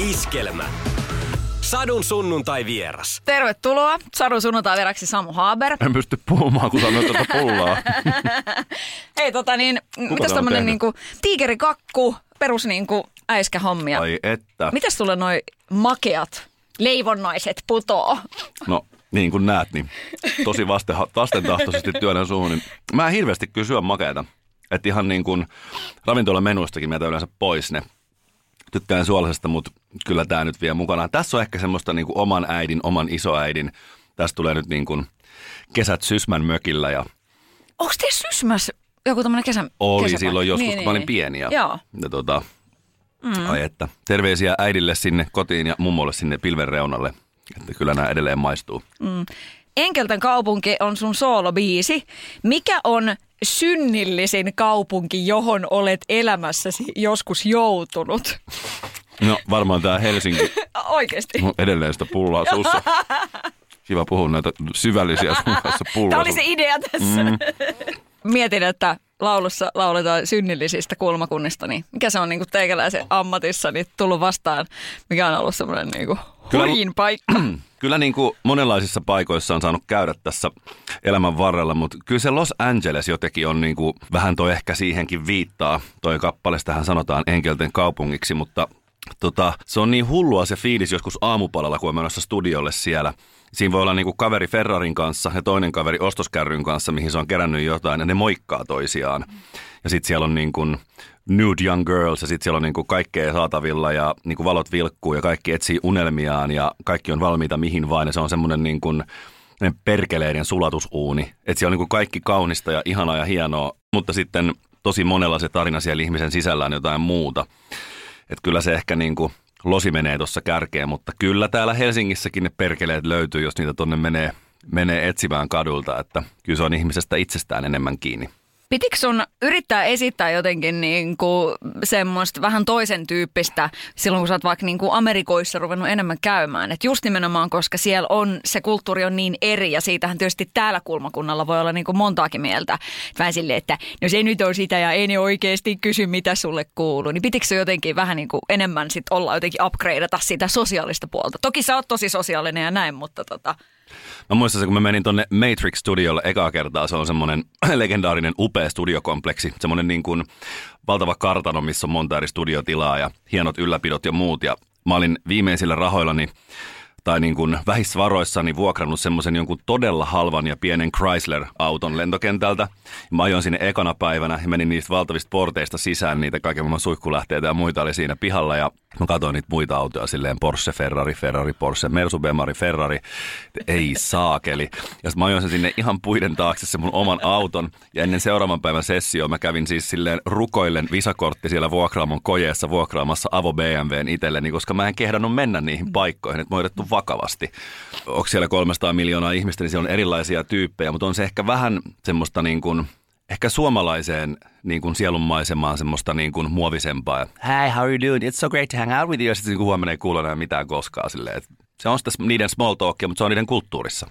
Iskelmä. Sadun sunnuntai vieras. Tervetuloa. Sadun sunnuntai vieraksi Samu Haber. En pysty puhumaan, kun sanoit tuota pullaa. Hei tota niin, mitäs tän on tämmönen niinku tiikerikakku, perus niinku äiskähommia. Ai että. Mitäs sulle noi makeat leivonnaiset putoo? No niin kuin näet, niin tosi vasten, vastentahtoisesti työnnän suuhun. Niin mä en hirveästi kyllä syö makeita. Että ihan niin kuin ravintolan menuistakin mieltä yleensä pois ne. Tykkään suolaisesta, mutta kyllä tämä nyt vie mukanaan. Tässä on ehkä semmoista niin kuin oman äidin, oman isoäidin. Tässä tulee nyt niin kuin kesät Sysmän mökillä ja Onks te sysmäs joku tämmönen kesä, oli kesäpaikka? silloin joskus, Niin, kun niin, mä olin niin. pieni. Ja, Joo. ja tota, mm. ai että. Terveisiä äidille sinne kotiin ja mummolle sinne pilven reunalle. Että kyllä nämä edelleen maistuu. Enkelten kaupunki on sun soolobiisi. Mikä on synnillisin kaupunki, johon olet elämässäsi joskus joutunut? No varmaan tämä Helsinki Oikeesti. on edelleen sitä pullaa suussa. Kiva puhua näitä syvällisiä sun kanssa pullaa. Tämä oli se idea tässä. Mm. Mietin, että laulussa lauletaan synnillisistä kulmakunnista, niin mikä se on niin teikäläisen ammatissa niin tullut vastaan, mikä on ollut semmoinen niin Kyllä- hurjin paikka. Kyllä niin kuin monenlaisissa paikoissa on saanut käydä tässä elämän varrella, mutta kyllä se Los Angeles jotenkin on niin kuin, vähän toi ehkä siihenkin viittaa. Toi kappale, tähän sanotaan enkelten kaupungiksi, mutta tota, se on niin hullua se fiilis joskus aamupalalla, kun on menossa studiolle siellä. Siinä voi olla niin kuin kaveri Ferrarin kanssa ja toinen kaveri ostoskärryn kanssa, mihin se on kerännyt jotain, ja ne moikkaa toisiaan. Ja sitten siellä on niin kuin nude young girls ja sitten siellä on niin kuin kaikkea saatavilla ja niin kuin valot vilkkuu ja kaikki etsii unelmiaan ja kaikki on valmiita mihin vain. Ja se on semmoinen niin kuin perkeleiden sulatusuuni. Että siellä on niin kuin kaikki kaunista ja ihanaa ja hienoa, mutta sitten tosi monella se tarina siellä ihmisen sisällä on jotain muuta. Että kyllä se ehkä niin kuin losi menee tuossa kärkeen, mutta kyllä täällä Helsingissäkin ne perkeleet löytyy, jos niitä tonne menee, menee etsimään kadulta. Että kyllä se on ihmisestä itsestään enemmän kiinni. Pitikö sun yrittää esittää jotenkin niin kuin semmoista vähän toisen tyyppistä silloin, kun sä oot vaikka niin kuin Amerikoissa ruvennut enemmän käymään? Että just nimenomaan, koska siellä on, se kulttuuri on niin eri ja siitähän tietysti täällä kulmakunnalla voi olla niin kuin montaakin mieltä. Vähän silleen, että no se nyt on sitä ja ei ne oikeasti kysy, mitä sulle kuuluu. Niin pitikö jotenkin vähän niin kuin enemmän sit olla jotenkin upgradeata sitä sosiaalista puolta? Toki sä oot tosi sosiaalinen ja näin, mutta tota, Mä muistan, se, kun mä menin tonne Matrix-studiolle ekaa kertaa, se on semmoinen legendaarinen upea studiokompleksi, semmoinen niin kuin valtava kartano, missä on monta eri studiotilaa ja hienot ylläpidot ja muut. Ja mä olin viimeisillä rahoillani tai niin kuin vähissä varoissani vuokrannut semmoisen jonkun todella halvan ja pienen Chrysler-auton lentokentältä. Mä ajoin sinne ekana päivänä ja menin niistä valtavista porteista sisään, niitä kaiken maailman suihkulähteitä ja muita oli siinä pihalla ja mä katsoin niitä muita autoja silleen Porsche, Ferrari, Ferrari, Porsche, Mersu, Bemari, Ferrari, ei saakeli. Ja sit mä ajoin sen sinne ihan puiden taakse se mun oman auton ja ennen seuraavan päivän sessioon mä kävin siis silleen rukoillen visakortti siellä vuokraamon kojeessa vuokraamassa Avo BMWn itselleni, koska mä en kehdannut mennä niihin paikkoihin, että mä oon vakavasti. Onko siellä 300 miljoonaa ihmistä, niin siellä on erilaisia tyyppejä, mutta on se ehkä vähän semmoista niin kuin, ehkä suomalaiseen niin kuin sielunmaisemaan semmoista niin kuin muovisempaa. Hi, how are you doing? It's so great to hang out with you. Ja sitten niin huomenna ei kuule enää mitään koskaan silleen. että Se on sitä niiden small talkia, mutta se on niiden kulttuurissa.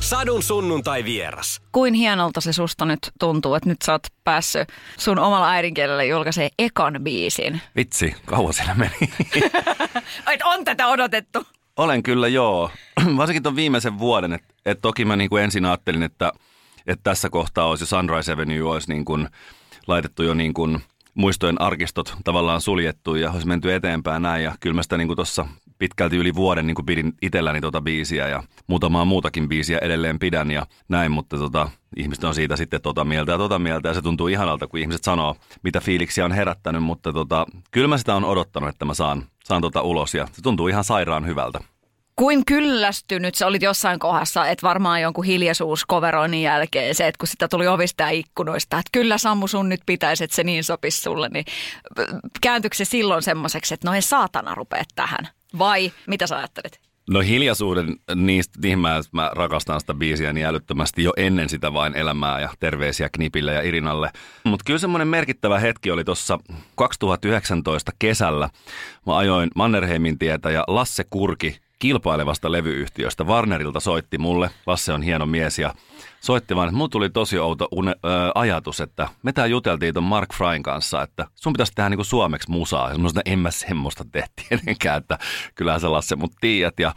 Sadun sunnuntai vieras. kuin hienolta se susta nyt tuntuu, että nyt sä oot päässyt sun omalla äidinkielellä julkaisee ekan biisin. Vitsi, kauan siellä meni. Et on tätä odotettu. Olen kyllä joo. Varsinkin tuon viimeisen vuoden. Että et toki mä niin kuin ensin ajattelin, että, että tässä kohtaa olisi Sunrise Avenue olisi niin kuin laitettu jo niin kuin muistojen arkistot tavallaan suljettu ja olisi menty eteenpäin näin. Ja kyllä mä sitä niin tuossa pitkälti yli vuoden niin kuin pidin itselläni tuota biisiä ja muutamaa muutakin biisiä edelleen pidän ja näin, mutta tota, ihmiset on siitä sitten tota mieltä ja tota mieltä ja se tuntuu ihanalta, kun ihmiset sanoo, mitä fiiliksiä on herättänyt, mutta tota, kyllä mä sitä on odottanut, että mä saan, saan tota ulos ja se tuntuu ihan sairaan hyvältä. Kuin kyllästynyt sä olit jossain kohdassa, että varmaan jonkun hiljaisuuskoveroinnin jälkeen se, että kun sitä tuli ovista ja ikkunoista, että kyllä Sammu sun nyt pitäisi, että se niin sopisi sulle, niin kääntyykö se silloin semmoiseksi, että no ei saatana rupea tähän? Vai mitä sä ajattelet? No hiljaisuuden, niistä, niihin mä, mä rakastan sitä biisiä niin älyttömästi jo ennen sitä vain elämää ja terveisiä Knipille ja Irinalle. Mutta kyllä semmoinen merkittävä hetki oli tuossa 2019 kesällä. Mä ajoin Mannerheimin tietä ja Lasse Kurki kilpailevasta levyyhtiöstä. Warnerilta soitti mulle, Lasse on hieno mies ja soitti vaan, että mulla tuli tosi outo une, ö, ajatus, että me tää juteltiin ton Mark Fryn kanssa, että sun pitäisi tehdä niinku suomeksi musaa. Ja semmoista, en mä semmoista tee tietenkään, että kyllähän sä Lasse mut tiedät. Ja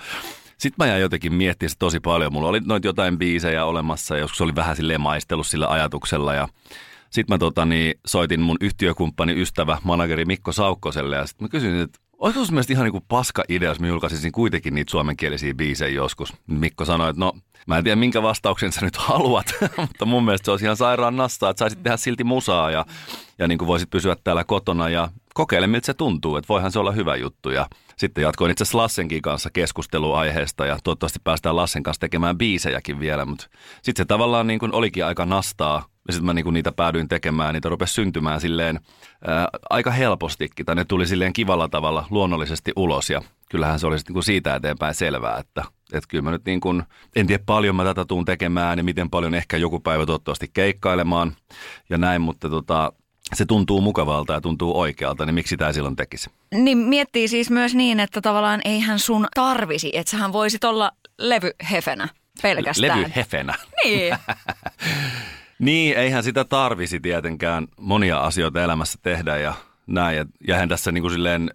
sitten mä jäin jotenkin miettimään tosi paljon. Mulla oli noita jotain biisejä olemassa ja joskus oli vähän silleen maistellut sillä ajatuksella ja sitten mä tota, niin, soitin mun yhtiökumppani, ystävä, manageri Mikko Saukkoselle ja sitten mä kysyin, että olisiko sun mielestä ihan niin kuin paska idea, jos mä julkaisisin kuitenkin niitä suomenkielisiä biisejä joskus. Mikko sanoi, että no mä en tiedä minkä vastauksen sä nyt haluat, mutta mun mielestä se olisi ihan sairaan nastaa, että saisit tehdä silti musaa ja, ja niin kuin voisit pysyä täällä kotona ja kokeile miltä se tuntuu, että voihan se olla hyvä juttu. Ja sitten jatkoin itse asiassa Lassenkin kanssa keskustelua aiheesta ja toivottavasti päästään Lassen kanssa tekemään biisejäkin vielä, mutta sitten se tavallaan niin kuin olikin aika nastaa ja sitten mä niinku niitä päädyin tekemään, niitä rupesi syntymään silleen ää, aika helpostikin, tai ne tuli silleen kivalla tavalla luonnollisesti ulos, ja kyllähän se oli sitten niinku siitä eteenpäin selvää, että et kyllä mä nyt niin kuin, en tiedä paljon mä tätä tuun tekemään ja miten paljon ehkä joku päivä toivottavasti keikkailemaan ja näin, mutta tota, se tuntuu mukavalta ja tuntuu oikealta, niin miksi tämä silloin tekisi? Niin miettii siis myös niin, että tavallaan eihän sun tarvisi, että sähän voisit olla levyhefenä pelkästään. Levyhefenä. Niin. Niin, eihän sitä tarvisi tietenkään monia asioita elämässä tehdä ja näin. Ja, ja eihän tässä niin kuin silleen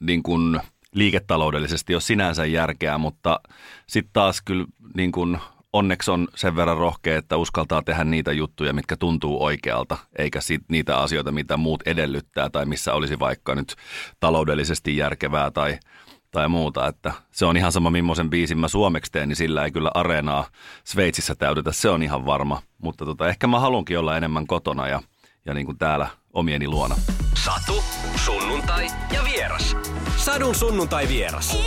niin kuin liiketaloudellisesti ole sinänsä järkeä, mutta sitten taas kyllä niin kuin onneksi on sen verran rohkea, että uskaltaa tehdä niitä juttuja, mitkä tuntuu oikealta, eikä sit niitä asioita, mitä muut edellyttää tai missä olisi vaikka nyt taloudellisesti järkevää tai – tai muuta. Että se on ihan sama, millaisen biisin mä suomeksi teen, niin sillä ei kyllä areenaa Sveitsissä täytetä, se on ihan varma. Mutta tota, ehkä mä halunkin olla enemmän kotona ja, ja niin kuin täällä omieni luona. Satu, sunnuntai ja vieras. Sadun sunnuntai vieras.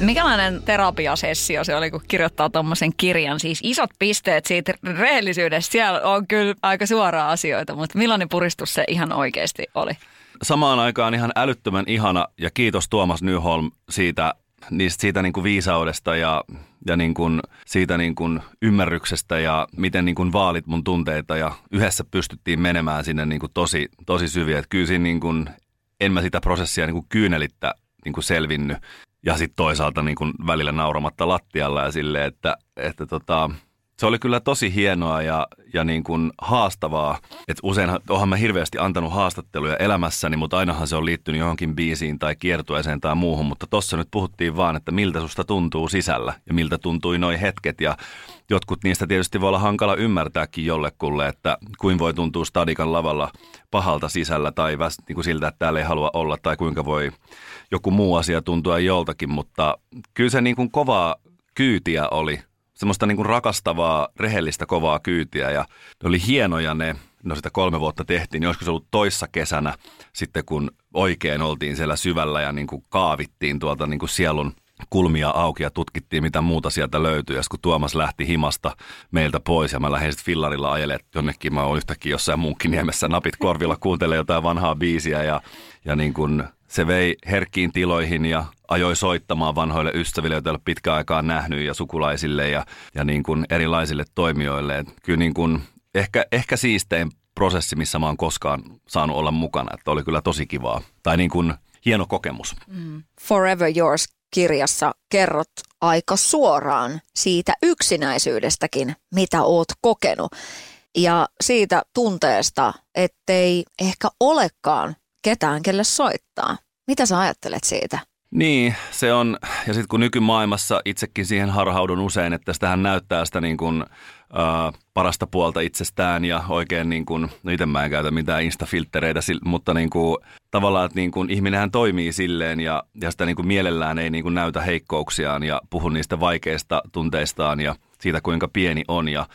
Mikälainen terapiasessio se oli, kun kirjoittaa tuommoisen kirjan? Siis isot pisteet siitä rehellisyydestä, siellä on kyllä aika suoraa asioita, mutta millainen puristus se ihan oikeasti oli? samaan aikaan ihan älyttömän ihana ja kiitos Tuomas Nyholm siitä, niistä, siitä niin kuin viisaudesta ja, ja niin kuin siitä niin kuin ymmärryksestä ja miten niin kuin vaalit mun tunteita ja yhdessä pystyttiin menemään sinne niin kuin tosi, tosi syviä. Kyllä siinä niin kuin, en mä sitä prosessia niin kuin kyynelittä niin kuin selvinnyt ja sitten toisaalta niin kuin välillä nauramatta lattialla ja silleen, että, että tota, se oli kyllä tosi hienoa ja, ja niin kuin haastavaa. Että usein onhan mä hirveästi antanut haastatteluja elämässäni, mutta ainahan se on liittynyt johonkin biisiin tai kiertueeseen tai muuhun. Mutta tossa nyt puhuttiin vaan, että miltä susta tuntuu sisällä ja miltä tuntui noin hetket. Ja jotkut niistä tietysti voi olla hankala ymmärtääkin jollekulle, että kuin voi tuntua stadikan lavalla pahalta sisällä tai väst, niin kuin siltä, että täällä ei halua olla tai kuinka voi joku muu asia tuntua joltakin. Mutta kyllä se niin kuin kovaa kyytiä oli semmoista niin kuin rakastavaa, rehellistä, kovaa kyytiä. Ja ne oli hienoja ne, no sitä kolme vuotta tehtiin, niin olisiko se ollut toissa kesänä sitten kun oikein oltiin siellä syvällä ja niin kuin kaavittiin tuolta niin kuin sielun kulmia auki ja tutkittiin, mitä muuta sieltä löytyy. Ja kun Tuomas lähti himasta meiltä pois ja mä lähdin sitten fillarilla ajelemaan jonnekin, mä oon yhtäkkiä jossain Munkkiniemessä napit korvilla, kuuntelee jotain vanhaa biisiä ja, ja niin kuin se vei herkkiin tiloihin ja ajoi soittamaan vanhoille ystäville, joita ei ole pitkään aikaa nähnyt ja sukulaisille ja, ja niin kuin erilaisille toimijoille. Et kyllä niin kuin ehkä, ehkä siistein prosessi, missä mä oon koskaan saanut olla mukana. Että oli kyllä tosi kivaa. Tai niin kuin hieno kokemus. Mm. Forever Yours kirjassa kerrot aika suoraan siitä yksinäisyydestäkin, mitä oot kokenut. Ja siitä tunteesta, ettei ehkä olekaan ketään, kelle soittaa. Mitä sä ajattelet siitä? Niin, se on, ja sitten kun nykymaailmassa itsekin siihen harhaudun usein, että sitähän näyttää sitä niin kuin, ää, parasta puolta itsestään ja oikein niin kuin, no itse mä en käytä mitään instafilttereitä, mutta niin kuin, tavallaan, että niin kuin, ihminenhän toimii silleen ja, ja sitä niin kuin mielellään ei niin kuin näytä heikkouksiaan ja puhu niistä vaikeista tunteistaan ja – siitä, kuinka pieni on. Ja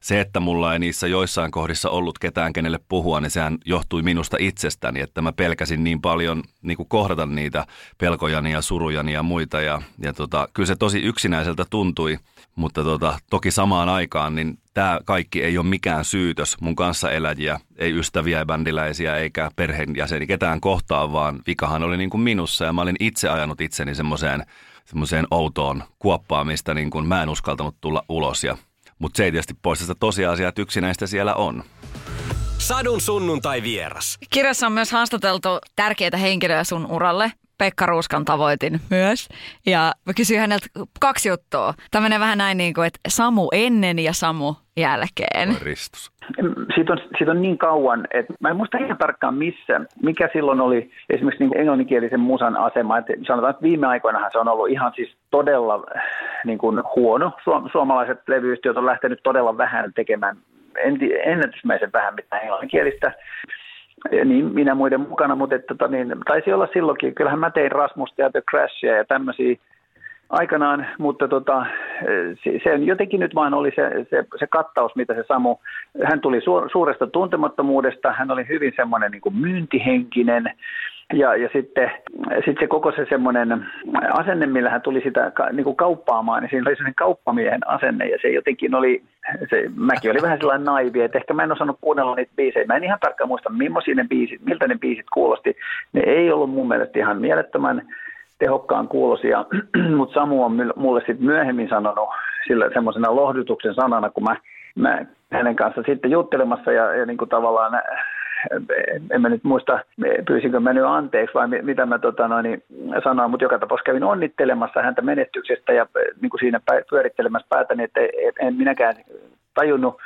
se, että mulla ei niissä joissain kohdissa ollut ketään, kenelle puhua, niin sehän johtui minusta itsestäni, että mä pelkäsin niin paljon niin kuin kohdata niitä pelkojani ja surujani ja muita. Ja, ja tota, kyllä se tosi yksinäiseltä tuntui, mutta tota, toki samaan aikaan niin tämä kaikki ei ole mikään syytös mun kanssa eläjiä, ei ystäviä, bändiläisiä eikä perheenjäseni ketään kohtaan, vaan vikahan oli niin kuin minussa ja mä olin itse ajanut itseni semmoiseen semmoiseen outoon kuoppaan, mistä niin kuin mä en uskaltanut tulla ulos. Ja, mutta se ei tietysti poista sitä tosiasiaa, että yksinäistä siellä on. Sadun sunnuntai vieras. Kirjassa on myös haastateltu tärkeitä henkilöjä sun uralle. Pekka Ruuskan tavoitin myös. Ja mä kysyin häneltä kaksi juttua. Tämä menee vähän näin niin kuin, että Samu ennen ja Samu jälkeen. Ristus. Siitä on, siitä on niin kauan, että mä en muista ihan tarkkaan missä, mikä silloin oli esimerkiksi niin englanninkielisen musan asema. Että sanotaan, että viime aikoinahan se on ollut ihan siis todella niin kuin huono. Suomalaiset levyyhtiöt on lähtenyt todella vähän tekemään ennätysmäisen vähän mitään englanninkielistä niin minä muiden mukana, mutta että, tota, niin, taisi olla silloinkin. Kyllähän mä tein Rasmusta ja The Crashia ja tämmöisiä aikanaan, mutta tota, se, jotenkin nyt vaan oli se, se, se kattaus, mitä se Samu, hän tuli su, suuresta tuntemattomuudesta, hän oli hyvin semmoinen niin kuin myyntihenkinen, ja, ja sitten sit se koko se semmoinen asenne, millä hän tuli sitä niin kuin kauppaamaan, niin siinä oli semmoinen kauppamiehen asenne ja se jotenkin oli, se, mäkin oli vähän sellainen naivi, että ehkä mä en osannut kuunnella niitä biisejä. Mä en ihan tarkkaan muista, millaisia ne biisit, miltä ne biisit kuulosti. Ne ei ollut mun mielestä ihan mielettömän tehokkaan kuulosia, mutta Samu on mulle sitten myöhemmin sanonut sillä semmoisena lohdutuksen sanana, kun mä, mä hänen kanssa sitten juttelemassa ja, ja niin kuin tavallaan en mä nyt muista, pyysinkö mä nyt anteeksi vai mitä mä tota noin, sanoin, mutta joka tapauksessa kävin onnittelemassa häntä menestyksestä ja niin kuin siinä pyörittelemässä päätäni, että en minäkään tajunnut,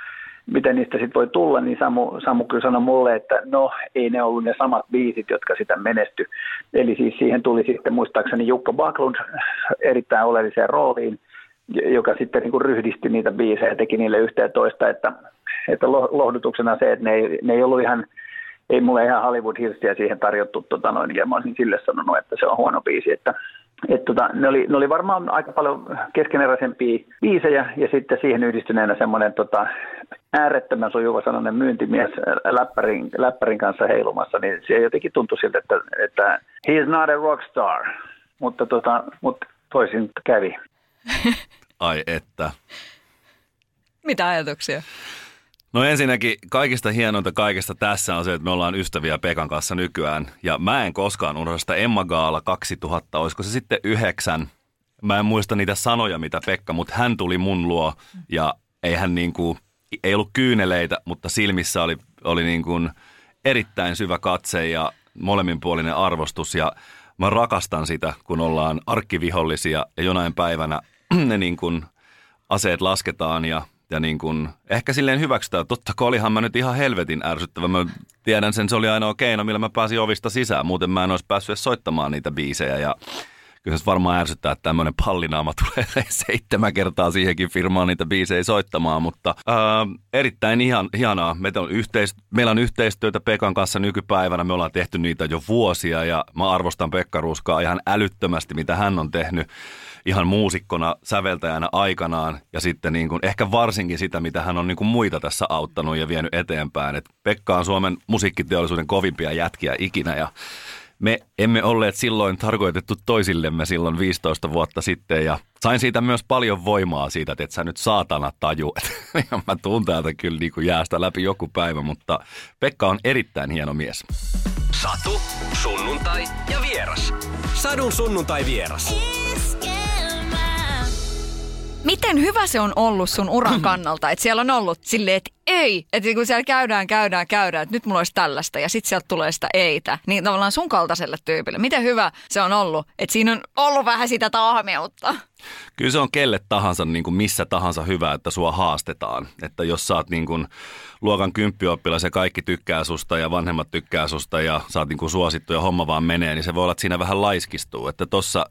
miten niistä sitten voi tulla, niin Samu, Samu kyllä sanoi mulle, että no ei ne ollut ne samat biisit, jotka sitä menesty. Eli siis siihen tuli sitten muistaakseni Jukka Baklund erittäin oleelliseen rooliin, joka sitten niin kuin ryhdisti niitä biisejä ja teki niille yhteen toista, että, että lohdutuksena se, että ne ei, ne ei ollut ihan ei mulle ihan Hollywood-hirstiä siihen tarjottu, tota noin, ja mä olisin sille sanonut, että se on huono biisi, että et tota, ne, oli, ne oli varmaan aika paljon keskeneräisempiä biisejä ja sitten siihen yhdistyneenä semmoinen tota, äärettömän sujuva sanonen myyntimies läppärin, läppärin kanssa heilumassa, niin se jotenkin tuntui siltä, että, että he is not a rockstar, mutta, tota, mutta toisin kävi. Ai että. Mitä ajatuksia? No ensinnäkin kaikista hienointa kaikesta tässä on se, että me ollaan ystäviä Pekan kanssa nykyään. Ja mä en koskaan unohda sitä Emma Gaala 2000, olisiko se sitten yhdeksän. Mä en muista niitä sanoja, mitä Pekka, mutta hän tuli mun luo ja ei hän niin kuin, ei ollut kyyneleitä, mutta silmissä oli, oli niin kuin erittäin syvä katse ja molemminpuolinen arvostus ja mä rakastan sitä, kun ollaan arkkivihollisia ja jonain päivänä ne niin kuin aseet lasketaan ja ja niin kuin, ehkä silleen hyväksytään. Totta kai olihan mä nyt ihan helvetin ärsyttävä. Mä tiedän sen, se oli ainoa keino, millä mä pääsin ovista sisään. Muuten mä en olisi päässyt edes soittamaan niitä biisejä. Ja kyllä se varmaan ärsyttää, että tämmöinen pallinaama tulee seitsemän kertaa siihenkin firmaan niitä biisejä soittamaan. Mutta ää, erittäin ihan, ihanaa. Meillä on, yhteis, meillä on yhteistyötä Pekan kanssa nykypäivänä. Me ollaan tehty niitä jo vuosia ja mä arvostan Pekka Ruuskaa ihan älyttömästi, mitä hän on tehnyt ihan muusikkona, säveltäjänä aikanaan ja sitten niin kuin, ehkä varsinkin sitä, mitä hän on niin kuin muita tässä auttanut ja vienyt eteenpäin. Et Pekka on Suomen musiikkiteollisuuden kovimpia jätkiä ikinä ja me emme olleet silloin tarkoitettu toisillemme silloin 15 vuotta sitten ja sain siitä myös paljon voimaa siitä, että et sä nyt saatana taju. ja mä tuun täältä kyllä niin kuin jäästä läpi joku päivä, mutta Pekka on erittäin hieno mies. Satu, sunnuntai ja vieras. Sadun sunnuntai vieras. Miten hyvä se on ollut sun uran kannalta, että siellä on ollut silleen, että ei, että kun siellä käydään, käydään, käydään, että nyt mulla olisi tällaista ja sitten sieltä tulee sitä eitä, niin tavallaan sun kaltaiselle tyypille. Miten hyvä se on ollut, että siinä on ollut vähän sitä tahmeutta. Kyllä se on kelle tahansa, niin kuin missä tahansa hyvä, että sua haastetaan. Että jos sä oot niin kuin luokan kymppioppilas ja kaikki tykkää susta ja vanhemmat tykkää susta ja sä oot niin kuin suosittu ja homma vaan menee, niin se voi olla, että siinä vähän laiskistuu. Että tossa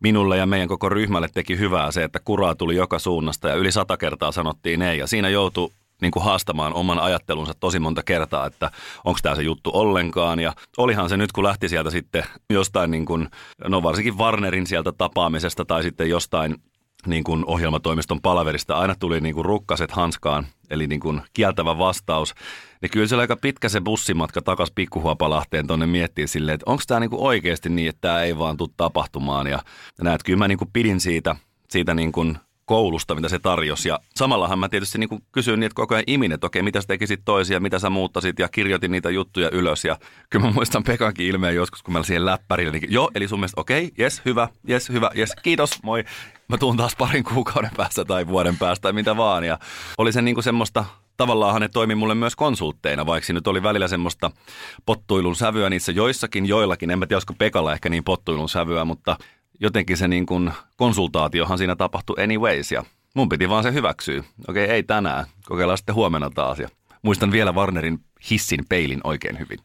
minulle ja meidän koko ryhmälle teki hyvää se, että kuraa tuli joka suunnasta ja yli sata kertaa sanottiin ei. Ja siinä joutui niin kuin haastamaan oman ajattelunsa tosi monta kertaa, että onko tämä se juttu ollenkaan. Ja olihan se nyt, kun lähti sieltä sitten jostain, niin kuin, no varsinkin Warnerin sieltä tapaamisesta tai sitten jostain niin kuin ohjelmatoimiston palaverista aina tuli niin kuin rukkaset hanskaan, eli niin kuin kieltävä vastaus. Niin kyllä se oli aika pitkä se bussimatka takas Pikkuhuopalahteen tuonne miettiin silleen, että onko tämä niin kuin oikeasti niin, että tämä ei vaan tule tapahtumaan. Ja näet, kyllä mä niin kuin pidin siitä, siitä niin kuin koulusta, mitä se tarjosi. Ja samallahan mä tietysti niin kuin kysyin niitä koko ajan imin, että okei, mitä sä tekisit toisia, mitä sä muuttasit ja kirjoitin niitä juttuja ylös. Ja kyllä mä muistan Pekankin ilmeen joskus, kun mä siihen läppärille, niin joo, eli sun mielestä okei, jes, hyvä, jes, hyvä, jes, kiitos, moi. Mä tuun taas parin kuukauden päästä tai vuoden päästä tai mitä vaan. Ja oli se niin kuin semmoista tavallaan ne toimi mulle myös konsultteina, vaikka siinä nyt oli välillä semmoista pottuilun sävyä niissä joissakin, joillakin. En mä tiedä, olisiko Pekalla ehkä niin pottuilun sävyä, mutta jotenkin se niin kuin konsultaatiohan siinä tapahtui anyways ja mun piti vaan se hyväksyä. Okei, ei tänään. Kokeillaan sitten huomenna taas. Ja muistan vielä Warnerin hissin peilin oikein hyvin.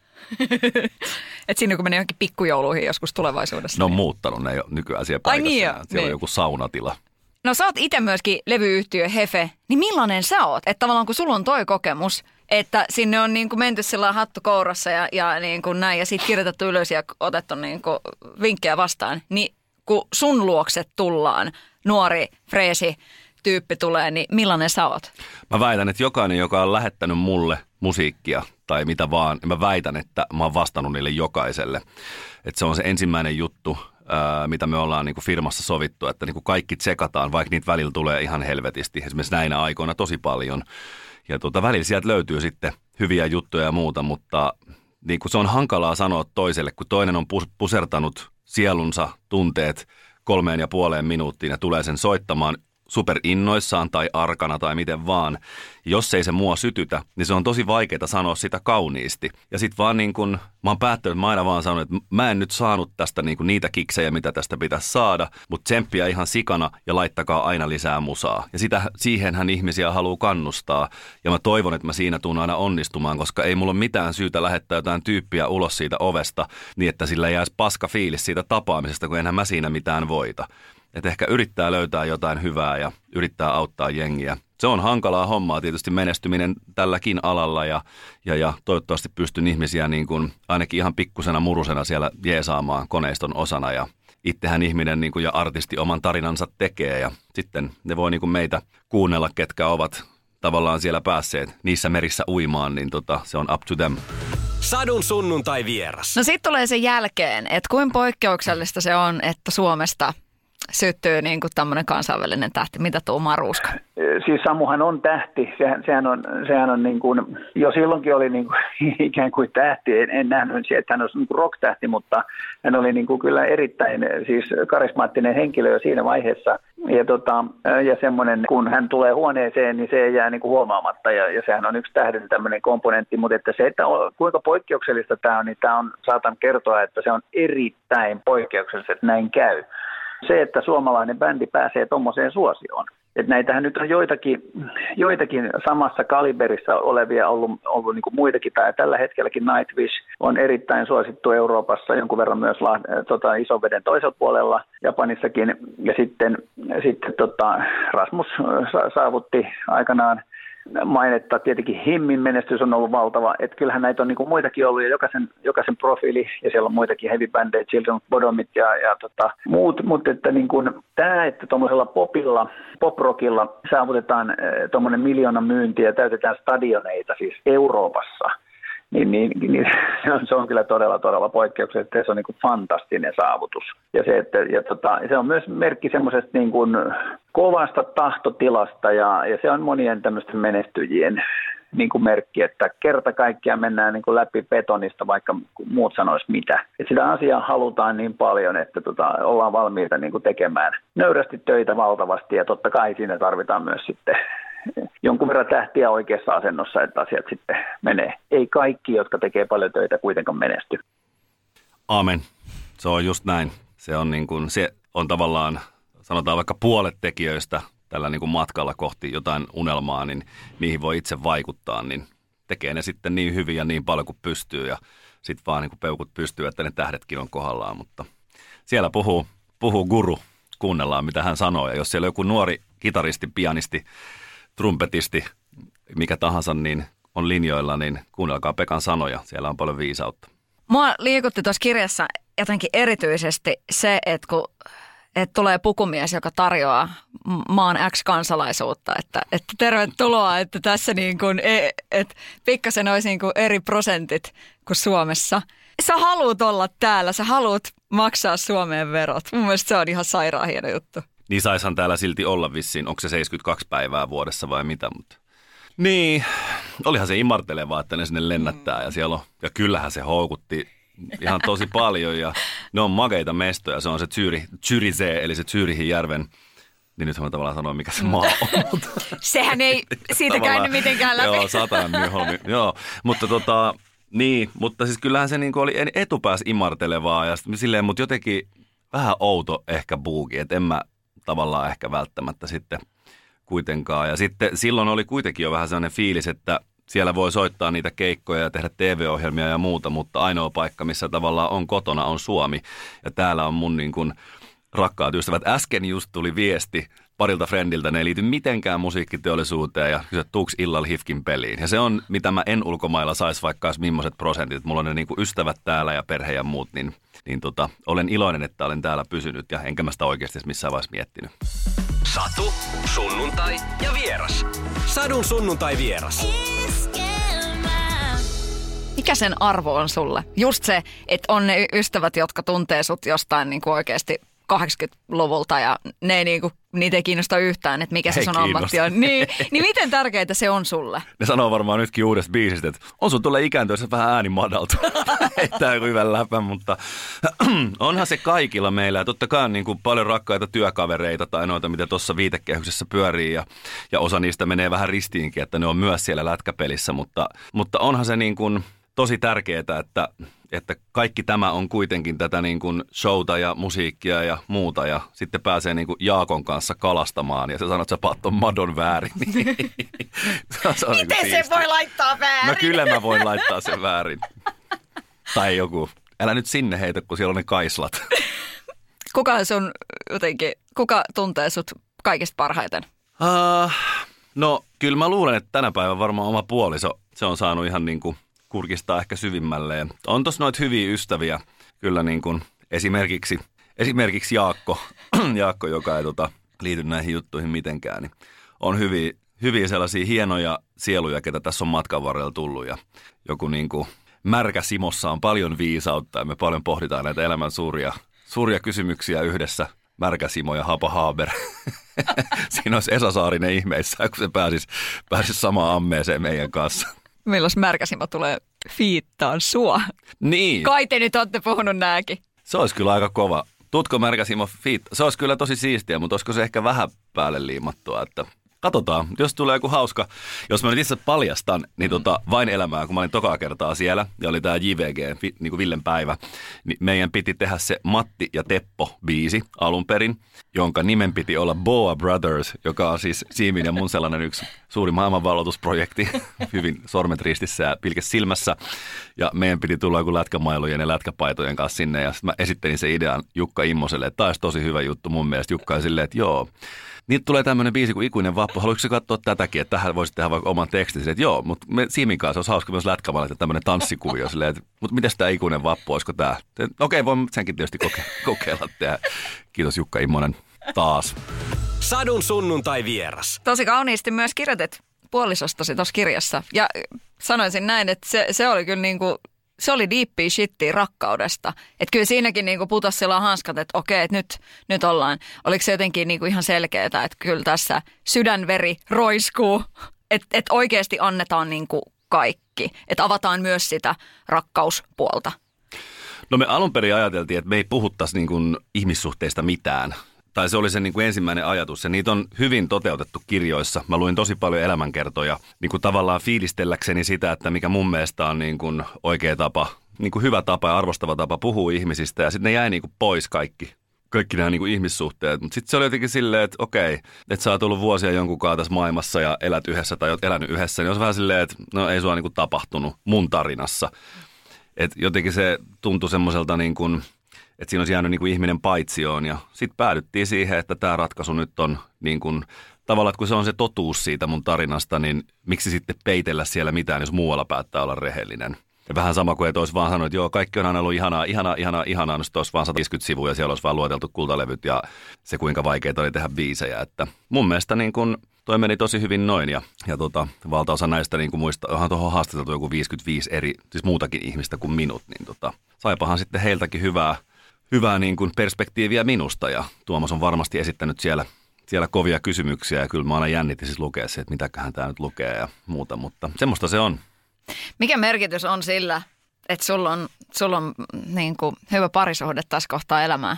Et siinä kun menee johonkin pikkujouluihin joskus tulevaisuudessa. Ne on muuttanut, ne ole nykyään siellä Ai paikassa. niin jo. Siellä niin. on joku saunatila. No sä oot itse myöskin levyyhtiö Hefe, niin millainen sä oot? Että tavallaan kun sulla on toi kokemus, että sinne on niin kuin menty sillä hattu kourassa ja, ja niin kuin näin ja sitten kirjoitettu ylös ja otettu niin kuin vinkkejä vastaan, niin kun sun luokset tullaan, nuori, freesi tyyppi tulee, niin millainen sä oot? Mä väitän, että jokainen, joka on lähettänyt mulle musiikkia tai mitä vaan, niin mä väitän, että mä oon vastannut niille jokaiselle. Että se on se ensimmäinen juttu, mitä me ollaan niin kuin firmassa sovittu, että niin kuin kaikki tsekataan, vaikka niitä välillä tulee ihan helvetisti. Esimerkiksi näinä aikoina tosi paljon. Ja tuota, välillä sieltä löytyy sitten hyviä juttuja ja muuta, mutta niin kuin se on hankalaa sanoa toiselle, kun toinen on pus- pusertanut sielunsa tunteet kolmeen ja puoleen minuuttiin ja tulee sen soittamaan super innoissaan tai arkana tai miten vaan. Jos ei se mua sytytä, niin se on tosi vaikeaa sanoa sitä kauniisti. Ja sit vaan niin kun, mä oon päättänyt, että mä aina vaan sanon, että mä en nyt saanut tästä niin niitä kiksejä, mitä tästä pitäisi saada, mutta tsemppiä ihan sikana ja laittakaa aina lisää musaa. Ja sitä, siihenhän ihmisiä haluaa kannustaa. Ja mä toivon, että mä siinä tuun aina onnistumaan, koska ei mulla ole mitään syytä lähettää jotain tyyppiä ulos siitä ovesta, niin että sillä jäisi paska fiilis siitä tapaamisesta, kun enhän mä siinä mitään voita. Että ehkä yrittää löytää jotain hyvää ja yrittää auttaa jengiä. Se on hankalaa hommaa tietysti menestyminen tälläkin alalla ja, ja, ja toivottavasti pystyn ihmisiä niin kuin ainakin ihan pikkusena murusena siellä jeesaamaan koneiston osana ja itsehän ihminen niin kuin ja artisti oman tarinansa tekee ja sitten ne voi niin kuin meitä kuunnella, ketkä ovat tavallaan siellä päässeet niissä merissä uimaan, niin tota, se on up to them. Sadun sunnuntai vieras. No sitten tulee sen jälkeen, että kuin poikkeuksellista se on, että Suomesta syttyy niin kuin tämmöinen kansainvälinen tähti. Mitä tuu Maruuska? Siis Samuhan on tähti, sehän, sehän on, sehän on niin kuin, jo silloinkin oli niin kuin, ikään kuin tähti, en, en nähnyt siihen, että hän olisi niin rock-tähti, mutta hän oli niin kuin kyllä erittäin siis karismaattinen henkilö jo siinä vaiheessa. Ja, tota, ja semmoinen, kun hän tulee huoneeseen, niin se jää niin kuin huomaamatta ja, ja sehän on yksi tähden tämmöinen komponentti, mutta että se, että on, kuinka poikkeuksellista tämä on, niin tämä on, saatan kertoa, että se on erittäin poikkeuksellista, että näin käy se, että suomalainen bändi pääsee tuommoiseen suosioon. Että näitähän nyt on joitakin, joitakin samassa kaliberissa olevia ollut, ollut niin kuin muitakin, tai tällä hetkelläkin Nightwish on erittäin suosittu Euroopassa, jonkun verran myös äh, tota, Isoveden toisella puolella, Japanissakin, ja sitten, sitten tota, Rasmus sa- saavutti aikanaan mainetta. Tietenkin Himmin menestys on ollut valtava. Että kyllähän näitä on niin kuin muitakin ollut ja jokaisen, jokaisen profiili ja siellä on muitakin heavy bandeja, Children Bodomit ja, ja tota, muut. Mutta että niin kuin, tämä, että tuommoisella popilla, poprockilla saavutetaan tuommoinen miljoona myyntiä ja täytetään stadioneita siis Euroopassa – niin, niin, niin se, on, se on kyllä todella, todella poikkeuksellista, se on niin kuin fantastinen saavutus. Ja se, että, ja tota, se on myös merkki semmoisesta niin kuin kovasta tahtotilasta ja, ja se on monien tämmöisten menestyjien niin kuin merkki, että kerta kaikkiaan mennään niin kuin läpi betonista, vaikka muut sanois mitä. Et sitä asiaa halutaan niin paljon, että tota, ollaan valmiita niin kuin tekemään nöyrästi töitä valtavasti ja totta kai siinä tarvitaan myös sitten jonkun verran tähtiä oikeassa asennossa, että asiat sitten menee. Ei kaikki, jotka tekee paljon töitä, kuitenkaan menesty. Aamen. Se on just näin. Se on, niin kuin, se on tavallaan, sanotaan vaikka puolet tekijöistä tällä niin kuin matkalla kohti jotain unelmaa, niin niihin voi itse vaikuttaa, niin tekee ne sitten niin hyvin ja niin paljon kuin pystyy ja sitten vaan niin kuin peukut pystyy, että ne tähdetkin on kohdallaan, mutta siellä puhuu, puhuu guru, kuunnellaan mitä hän sanoo ja jos siellä joku nuori kitaristi, pianisti, trumpetisti, mikä tahansa, niin on linjoilla, niin kuunnelkaa Pekan sanoja. Siellä on paljon viisautta. Mua liikutti tuossa kirjassa jotenkin erityisesti se, että kun että tulee pukumies, joka tarjoaa maan X-kansalaisuutta, että, että tervetuloa, että tässä niin kuin, e, että pikkasen olisi niin kuin eri prosentit kuin Suomessa. Sä haluut olla täällä, sä haluut maksaa Suomeen verot. Mun mielestä se on ihan sairaan hieno juttu. Niin saishan täällä silti olla vissiin, onko se 72 päivää vuodessa vai mitä, mutta... Niin, olihan se imartelevaa, että ne sinne lennättää ja siellä on, ja kyllähän se houkutti ihan tosi paljon ja ne on makeita mestoja. Se on se Zyri, Zyrisee, eli se Zyrihin järven Niin nyt mä tavallaan sanoin, mikä se maa on. Sehän ei siitä käynyt mitenkään läpi. Joo, satan Nyholmi. Joo, mutta tota, niin, mutta siis kyllähän se niinku oli etupäässä imartelevaa ja silleen, mutta jotenkin vähän outo ehkä buuki, että en mä tavallaan ehkä välttämättä sitten kuitenkaan. Ja sitten silloin oli kuitenkin jo vähän sellainen fiilis, että siellä voi soittaa niitä keikkoja ja tehdä TV-ohjelmia ja muuta, mutta ainoa paikka, missä tavallaan on kotona, on Suomi. Ja täällä on mun niin kuin rakkaat ystävät. Äsken just tuli viesti parilta friendiltä, ne ei liity mitenkään musiikkiteollisuuteen ja kysy, tuuks illalla hifkin peliin. Ja se on, mitä mä en ulkomailla saisi vaikka olisi millaiset prosentit. Mulla on ne niin kuin ystävät täällä ja perhe ja muut, niin, niin tota, olen iloinen, että olen täällä pysynyt ja enkä mä sitä oikeasti missään vaiheessa miettinyt. Satu, sunnuntai ja vieras. Sadun sunnuntai vieras. Mikä sen arvo on sulle? Just se, että on ne ystävät, jotka tuntee sut jostain niin kuin oikeasti 80-luvulta ja ne ei niin kuin, niitä ei kiinnosta yhtään, että mikä se sun ammatti on. Niin, niin miten tärkeää se on sulle? Ne sanoo varmaan nytkin uudesta biisistä, että on sun tulee ikääntyessä vähän ääni madaltua. Heittää joku hyvän läpän, mutta onhan se kaikilla meillä. Ja totta kai on niin kuin paljon rakkaita työkavereita tai noita, mitä tuossa viitekehyksessä pyörii. Ja, ja osa niistä menee vähän ristiinkin, että ne on myös siellä lätkäpelissä. Mutta, mutta onhan se niin kuin tosi tärkeää, että, että kaikki tämä on kuitenkin tätä niin kuin showta ja musiikkia ja muuta. Ja sitten pääsee niin kuin Jaakon kanssa kalastamaan ja se sanoo, että sä paat madon väärin. Niin se on niin kuin siistiä. laittaa väärin? No kyllä mä voin laittaa sen väärin. Tai joku. Älä nyt sinne heitä, kun siellä on ne kaislat. Kuka sun jotenkin, kuka tuntee sut kaikista parhaiten? Uh, no kyllä mä luulen, että tänä päivänä varmaan oma puoliso, se on saanut ihan niin kuin kurkistaa ehkä syvimmälle. Ja on tossa noita hyviä ystäviä, kyllä niin kuin esimerkiksi, esimerkiksi Jaakko, Jaakko, joka ei tota, liity näihin juttuihin mitenkään, niin on hyviä, hyviä sellaisia hienoja sieluja, ketä tässä on matkan varrella tullut ja joku niin kuin märkä Simossa on paljon viisautta ja me paljon pohditaan näitä elämän suuria, suuria kysymyksiä yhdessä. Märkä Simo ja Hapa Haber. Siinä olisi Esa Saarinen ihmeissään, kun se pääsisi, pääsisi samaan ammeeseen meidän kanssa. Milloin Märkäsimo tulee fiittaan sua? Niin, Kai te nyt olette puhunut nääkin. se olisi kyllä aika kova. Tutko Märkä Simo Feet? Se olisi kyllä tosi siistiä, mutta olisiko se ehkä vähän päälle liimattua, että Katsotaan, jos tulee joku hauska. Jos mä nyt itse paljastan, niin tota, vain elämää, kun mä olin tokaa kertaa siellä, ja oli tämä JVG, niin kuin Villen päivä, niin meidän piti tehdä se Matti ja Teppo-biisi alun perin, jonka nimen piti olla Boa Brothers, joka on siis Siimin ja mun sellainen yksi suuri maailmanvalloitusprojekti, hyvin sormet ristissä ja pilkes silmässä. Ja meidän piti tulla joku lätkämailujen ja lätkäpaitojen kanssa sinne, ja sitten mä esittelin se idean Jukka Immoselle, että tämä olisi tosi hyvä juttu mun mielestä. Jukka silleen, että joo, niin tulee tämmöinen biisi kuin Ikuinen vappu. Haluatko sä katsoa tätäkin, että tähän voisit tehdä vaikka oman tekstin? Silleen, että joo, mutta me Siimin kanssa olisi hauska myös lätkämaalla, että tämmöinen tanssikuvio. Silleen, että, mutta miten tämä Ikuinen vappu, olisiko tämä? Okei, okay, voin senkin tietysti koke- kokeilla tehdä. Kiitos Jukka Immonen taas. Sadun sunnuntai vieras. Tosi kauniisti myös kirjoitit puolisostasi tuossa kirjassa. Ja sanoisin näin, että se, se oli kyllä niinku, se oli deepia shittiä rakkaudesta. Että kyllä siinäkin niinku putosi silloin hanskat, että okei, että nyt, nyt ollaan. Oliko se jotenkin niinku ihan selkeää, että kyllä tässä sydänveri roiskuu, että et oikeasti annetaan niinku kaikki. Että avataan myös sitä rakkauspuolta. No me alun perin ajateltiin, että me ei puhuttaisi niin ihmissuhteista mitään. Tai se oli se niin kuin ensimmäinen ajatus. Ja niitä on hyvin toteutettu kirjoissa. Mä luin tosi paljon elämänkertoja niin kuin tavallaan fiilistelläkseni sitä, että mikä mun mielestä on niin kuin oikea tapa, niin kuin hyvä tapa ja arvostava tapa puhua ihmisistä. Ja sitten ne jäi niin kuin pois kaikki kaikki nämä niin kuin ihmissuhteet. Mutta sitten se oli jotenkin silleen, että okei, että sä oot ollut vuosia jonkun kanssa tässä maailmassa ja elät yhdessä tai oot elänyt yhdessä, niin se vähän silleen, että no ei sua niin kuin tapahtunut mun tarinassa. Et jotenkin se tuntui semmoiselta niin kuin, että siinä olisi jäänyt niin kuin ihminen paitsioon ja sitten päädyttiin siihen, että tämä ratkaisu nyt on niin kuin, tavallaan, että kun se on se totuus siitä mun tarinasta, niin miksi sitten peitellä siellä mitään, jos muualla päättää olla rehellinen. Ja vähän sama kuin, että olisi vaan sanonut, että joo, kaikki on aina ollut ihanaa, ihanaa, ihanaa, ihanaa, no olisi vaan 150 sivua ja siellä olisi vaan lueteltu kultalevyt ja se kuinka vaikeaa oli tehdä biisejä. Että mun mielestä niin kuin, toi meni tosi hyvin noin ja, ja tota, valtaosa näistä niin kuin muista, onhan tuohon haastateltu joku 55 eri, siis muutakin ihmistä kuin minut, niin tota, saipahan sitten heiltäkin hyvää, hyvää niin kuin perspektiiviä minusta ja Tuomas on varmasti esittänyt siellä, siellä kovia kysymyksiä ja kyllä mä aina jännitin siis lukea se, että mitäköhän tämä nyt lukee ja muuta, mutta semmoista se on. Mikä merkitys on sillä, että sulla on, sulla on niin kuin hyvä parisuhde tässä kohtaa elämää?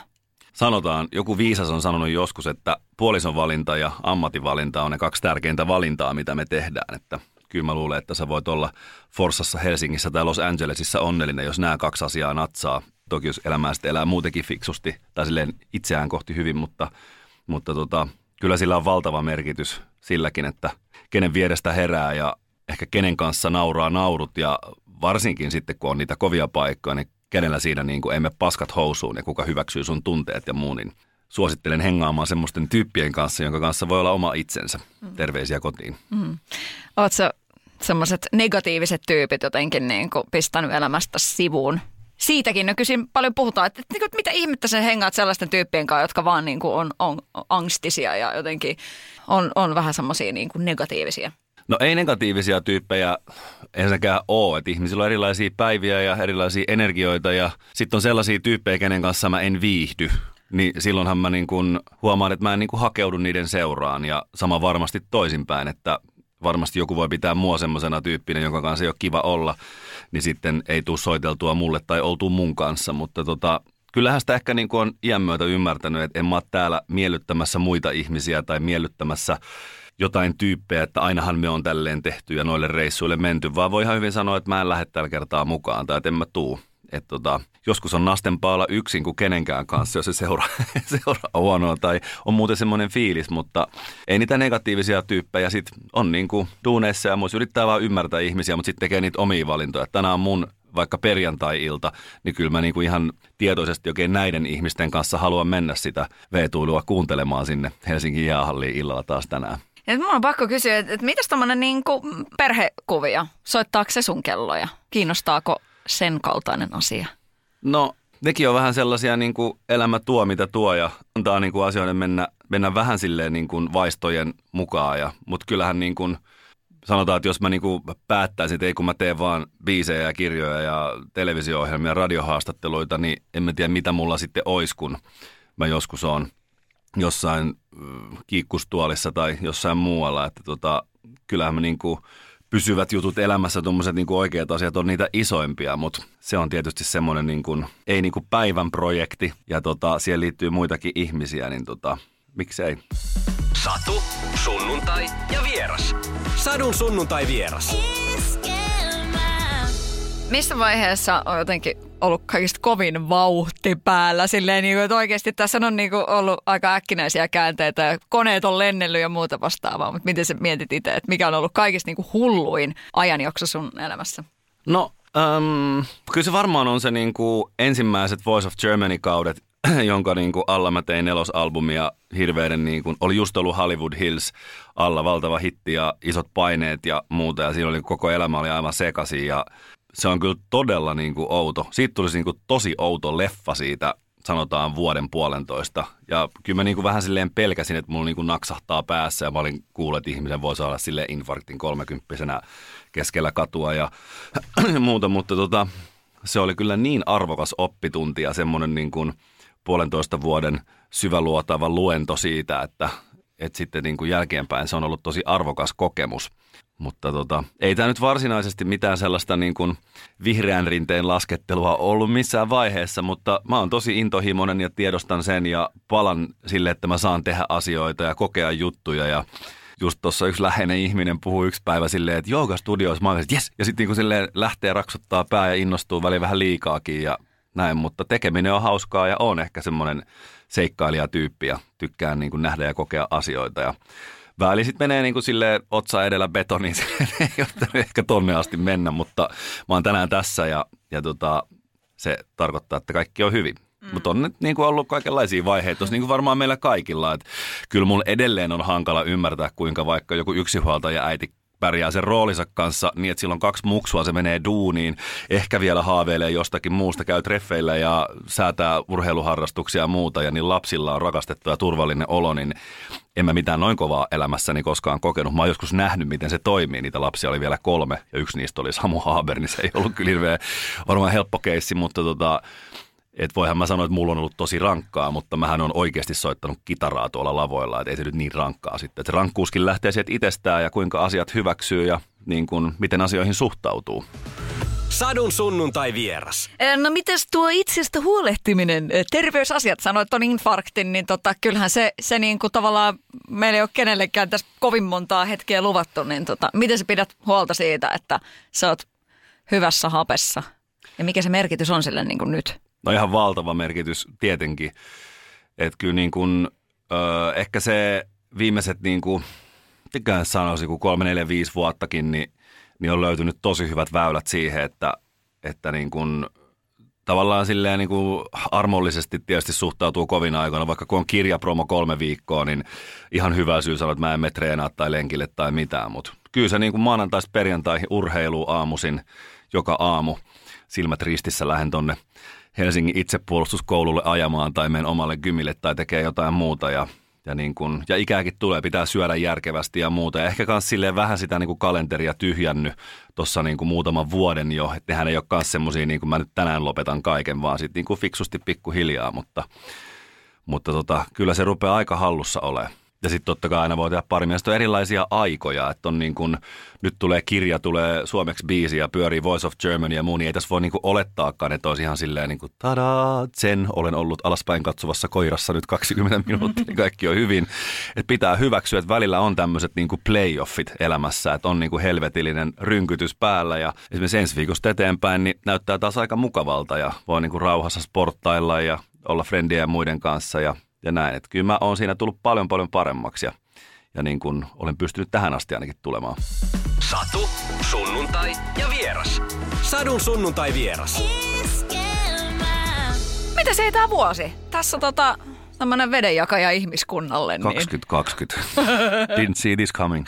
sanotaan, joku viisas on sanonut joskus, että puolison valinta ja ammatinvalinta on ne kaksi tärkeintä valintaa, mitä me tehdään. Että kyllä mä luulen, että sä voit olla Forsassa, Helsingissä tai Los Angelesissa onnellinen, jos nämä kaksi asiaa natsaa. Toki jos elämää sitten elää muutenkin fiksusti tai silleen itseään kohti hyvin, mutta, mutta tota, kyllä sillä on valtava merkitys silläkin, että kenen vierestä herää ja ehkä kenen kanssa nauraa naurut ja varsinkin sitten kun on niitä kovia paikkoja, niin kenellä siinä niin kuin emme paskat housuun ja kuka hyväksyy sun tunteet ja muun, niin suosittelen hengaamaan semmoisten tyyppien kanssa, jonka kanssa voi olla oma itsensä. Mm. Terveisiä kotiin. Mm. Oletko semmoiset negatiiviset tyypit jotenkin niin kuin pistänyt elämästä sivuun? Siitäkin nykyisin paljon puhutaan, että, että, että mitä ihmettä sen hengaat sellaisten tyyppien kanssa, jotka vaan niin kuin on, on angstisia ja jotenkin on, on vähän semmoisia niin kuin negatiivisia. No ei negatiivisia tyyppejä ensinnäkään ole, että ihmisillä on erilaisia päiviä ja erilaisia energioita ja sitten on sellaisia tyyppejä, kenen kanssa mä en viihdy. Niin silloinhan mä niin kun huomaan, että mä en niin kun hakeudu niiden seuraan ja sama varmasti toisinpäin, että varmasti joku voi pitää mua semmoisena tyyppinen, jonka kanssa ei ole kiva olla, niin sitten ei tule soiteltua mulle tai oltu mun kanssa, mutta tota, kyllähän sitä ehkä niin kuin on iän myötä ymmärtänyt, että en mä ole täällä miellyttämässä muita ihmisiä tai miellyttämässä jotain tyyppejä, että ainahan me on tälleen tehty ja noille reissuille menty, vaan voi ihan hyvin sanoa, että mä en lähde tällä kertaa mukaan tai että en mä tuu. Et tota, joskus on nastempaa olla yksin kuin kenenkään kanssa, jos se seuraa, seuraa huonoa tai on muuten semmoinen fiilis, mutta ei niitä negatiivisia tyyppejä. Sitten on niin kuin duuneissa ja muissa yrittää vaan ymmärtää ihmisiä, mutta sitten tekee niitä omia valintoja. Tänään on mun vaikka perjantai-ilta, niin kyllä mä niin kuin ihan tietoisesti oikein näiden ihmisten kanssa haluan mennä sitä V-tuilua kuuntelemaan sinne Helsingin jäähalliin illalla taas tänään. Ja mun on pakko kysyä, että, että mitäs tämmöinen niin perhekuvia? Soittaako se sun kelloja? Kiinnostaako sen kaltainen asia? No, nekin on vähän sellaisia niin kuin elämä tuo, mitä tuo ja antaa niin kuin asioiden mennä, mennä vähän silleen niin kuin vaistojen mukaan. Ja, mutta kyllähän niin kuin, sanotaan, että jos mä niin kuin päättäisin, että ei kun mä teen vaan biisejä ja kirjoja ja televisio-ohjelmia ja radiohaastatteluita, niin en mä tiedä mitä mulla sitten ois, kun mä joskus on jossain kiikkustuolissa tai jossain muualla. Että tota, kyllähän mä niin kuin pysyvät jutut elämässä, tuommoiset niin oikeat asiat on niitä isoimpia, mutta se on tietysti semmoinen niin kuin, ei niin kuin päivän projekti ja tota, siihen liittyy muitakin ihmisiä, niin tota, miksei. Satu, sunnuntai ja vieras. Sadun sunnuntai vieras. Missä vaiheessa on jotenkin ollut kaikista kovin vauhti päällä. Silleen, niin kuin, että oikeasti tässä on niin kuin, ollut aika äkkinäisiä käänteitä ja koneet on lennellyt ja muuta vastaavaa. Mutta miten sä mietit itse, että mikä on ollut kaikista niin kuin, hulluin ajanjakso sun elämässä? No, um, kyllä se varmaan on se niin kuin, ensimmäiset Voice of Germany-kaudet, jonka niin kuin, alla mä tein nelosalbumia hirveiden, niin kuin, oli just ollut Hollywood Hills alla valtava hitti ja isot paineet ja muuta. Ja siinä oli koko elämä oli aivan sekaisin ja se on kyllä todella niin kuin outo. Siitä tulisi niin kuin tosi outo leffa siitä, sanotaan vuoden puolentoista. Ja kyllä mä niin kuin vähän silleen pelkäsin, että mulla niin kuin naksahtaa päässä ja mä olin kuullut, että ihmisen voi saada sille infarktin kolmekymppisenä keskellä katua ja muuta, mutta tota, se oli kyllä niin arvokas oppitunti ja semmoinen niin kuin puolentoista vuoden syväluotava luento siitä, että, että sitten niin kuin jälkeenpäin se on ollut tosi arvokas kokemus. Mutta tota, ei tämä nyt varsinaisesti mitään sellaista niin kuin vihreän rinteen laskettelua ollut missään vaiheessa, mutta mä oon tosi intohimoinen ja tiedostan sen ja palan sille, että mä saan tehdä asioita ja kokea juttuja ja just tuossa yksi läheinen ihminen puhuu yksi päivä silleen, että jooga studioissa, mä että yes! Ja sitten niin silleen lähtee raksuttaa pää ja innostuu väliin vähän liikaakin ja näin, mutta tekeminen on hauskaa ja on ehkä semmoinen seikkailijatyyppi ja tykkään niin kuin nähdä ja kokea asioita ja väli sitten menee niin kuin silleen otsa edellä betoniin, ei ole ehkä tonne asti mennä, mutta mä oon tänään tässä ja, ja tota, se tarkoittaa, että kaikki on hyvin. Mm. Mutta on nyt niin kuin ollut kaikenlaisia vaiheita, niin kuin varmaan meillä kaikilla. Että kyllä mulla edelleen on hankala ymmärtää, kuinka vaikka joku yksinhuoltaja äiti pärjää sen roolinsa kanssa niin, että silloin kaksi muksua, se menee duuniin, ehkä vielä haaveilee jostakin muusta, käy treffeillä ja säätää urheiluharrastuksia ja muuta, ja niin lapsilla on rakastettu ja turvallinen olo, niin en mä mitään noin kovaa elämässäni koskaan kokenut. Mä oon joskus nähnyt, miten se toimii. Niitä lapsia oli vielä kolme, ja yksi niistä oli Samu Haber, niin se ei ollut kyllä hirveän varmaan helppo keissi, mutta tota, että voihan mä sanoa, että mulla on ollut tosi rankkaa, mutta mähän on oikeasti soittanut kitaraa tuolla lavoilla, että ei se nyt niin rankkaa sitten. Että se rankkuuskin lähtee sieltä itsestään ja kuinka asiat hyväksyy ja niin kuin, miten asioihin suhtautuu. Sadun sunnuntai vieras. No mites tuo itsestä huolehtiminen, terveysasiat, sanoit ton infarktin, niin tota, kyllähän se, se niin kuin tavallaan meillä ei ole kenellekään tässä kovin montaa hetkeä luvattu, niin tota, miten sä pidät huolta siitä, että sä oot hyvässä hapessa? Ja mikä se merkitys on sille niin kuin nyt? No ihan valtava merkitys tietenkin. Että kyllä niin kuin, ö, ehkä se viimeiset niin kuin, mikään sanoisi, kun kolme, neljä, viisi vuottakin, niin, niin on löytynyt tosi hyvät väylät siihen, että, että niin kuin, tavallaan silleen niin kuin armollisesti tietysti suhtautuu kovin aikoina, vaikka kun on kirjapromo kolme viikkoa, niin ihan hyvä syy sanoa, että mä en mene treenaa tai lenkille tai mitään, mutta kyllä se niin kuin maanantaista perjantaihin urheilu aamusin joka aamu silmät ristissä lähden tonne Helsingin itsepuolustuskoululle ajamaan tai menen omalle gymille tai tekee jotain muuta ja ja, niin kun, ja ikääkin tulee, pitää syödä järkevästi ja muuta. Ja ehkä myös vähän sitä niin kuin kalenteria tyhjännyt tuossa niin muutaman vuoden jo. Että nehän ei ole myös semmoisia, niin kuin mä nyt tänään lopetan kaiken, vaan sitten niin fiksusti pikkuhiljaa. Mutta, mutta tota, kyllä se rupeaa aika hallussa olemaan. Ja sitten totta kai aina voi tehdä pari mielestä on erilaisia aikoja, että on niin kuin, nyt tulee kirja, tulee suomeksi biisi ja pyörii Voice of Germany ja muu, niin ei tässä voi niin olettaakaan, että olisi ihan silleen niin kuin tadaa, sen olen ollut alaspäin katsovassa koirassa nyt 20 minuuttia, niin kaikki on hyvin. Että pitää hyväksyä, että välillä on tämmöiset niin playoffit elämässä, että on niin kuin helvetillinen rynkytys päällä ja esimerkiksi ensi viikosta eteenpäin niin näyttää taas aika mukavalta ja voi niin kuin rauhassa sporttailla ja olla friendien ja muiden kanssa ja ja näin. Että kyllä mä oon siinä tullut paljon paljon paremmaksi ja, ja niin kuin olen pystynyt tähän asti ainakin tulemaan. Satu, sunnuntai ja vieras. Sadun sunnuntai vieras. Mitä se tämä vuosi? Tässä tota, tämmöinen vedenjakaja ihmiskunnalle. Niin... 2020. Didn't see this coming.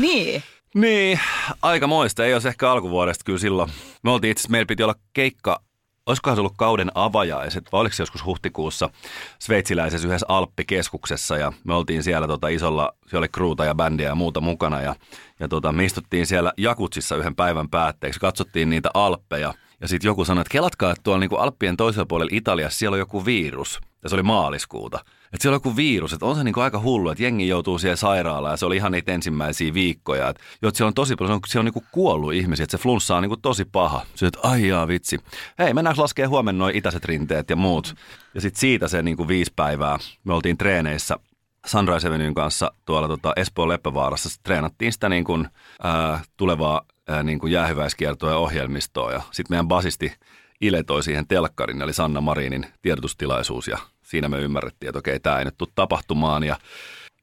niin. Niin, aika moista. Ei olisi ehkä alkuvuodesta kyllä silloin. Me oltiin itse meillä piti olla keikka olisikohan se ollut kauden avajaiset, vai oliko se joskus huhtikuussa sveitsiläisessä yhdessä Alppikeskuksessa? Ja me oltiin siellä tota isolla, siellä oli kruuta ja bändiä ja muuta mukana. Ja, ja tota, me istuttiin siellä Jakutsissa yhden päivän päätteeksi, katsottiin niitä Alppeja. Ja sitten joku sanoi, että kelatkaa, että tuolla niin kuin Alppien toisella puolella Italiassa siellä on joku virus. Ja se oli maaliskuuta. Että siellä on joku virus, että on se niinku aika hullu, että jengi joutuu siihen sairaalaan ja se oli ihan niitä ensimmäisiä viikkoja. Että, jo, että siellä on tosi paljon, siellä on, siellä on niinku kuollut ihmisiä, että se flunssa on niinku tosi paha. Se että ai jaa, vitsi. Hei, mennään laskee huomenna noin itäiset rinteet ja muut. Ja sitten siitä se niinku viisi päivää, me oltiin treeneissä Sunrise Avenuen kanssa tuolla tota Espoon Leppävaarassa. Sitten treenattiin sitä niin kuin, ää, tulevaa ää, niin kuin jäähyväiskiertoa ja ohjelmistoa. Ja sitten meidän basisti Ile toi siihen telkkarin, eli Sanna Marinin tiedotustilaisuus ja siinä me ymmärrettiin, että okei, tämä ei nyt tule tapahtumaan ja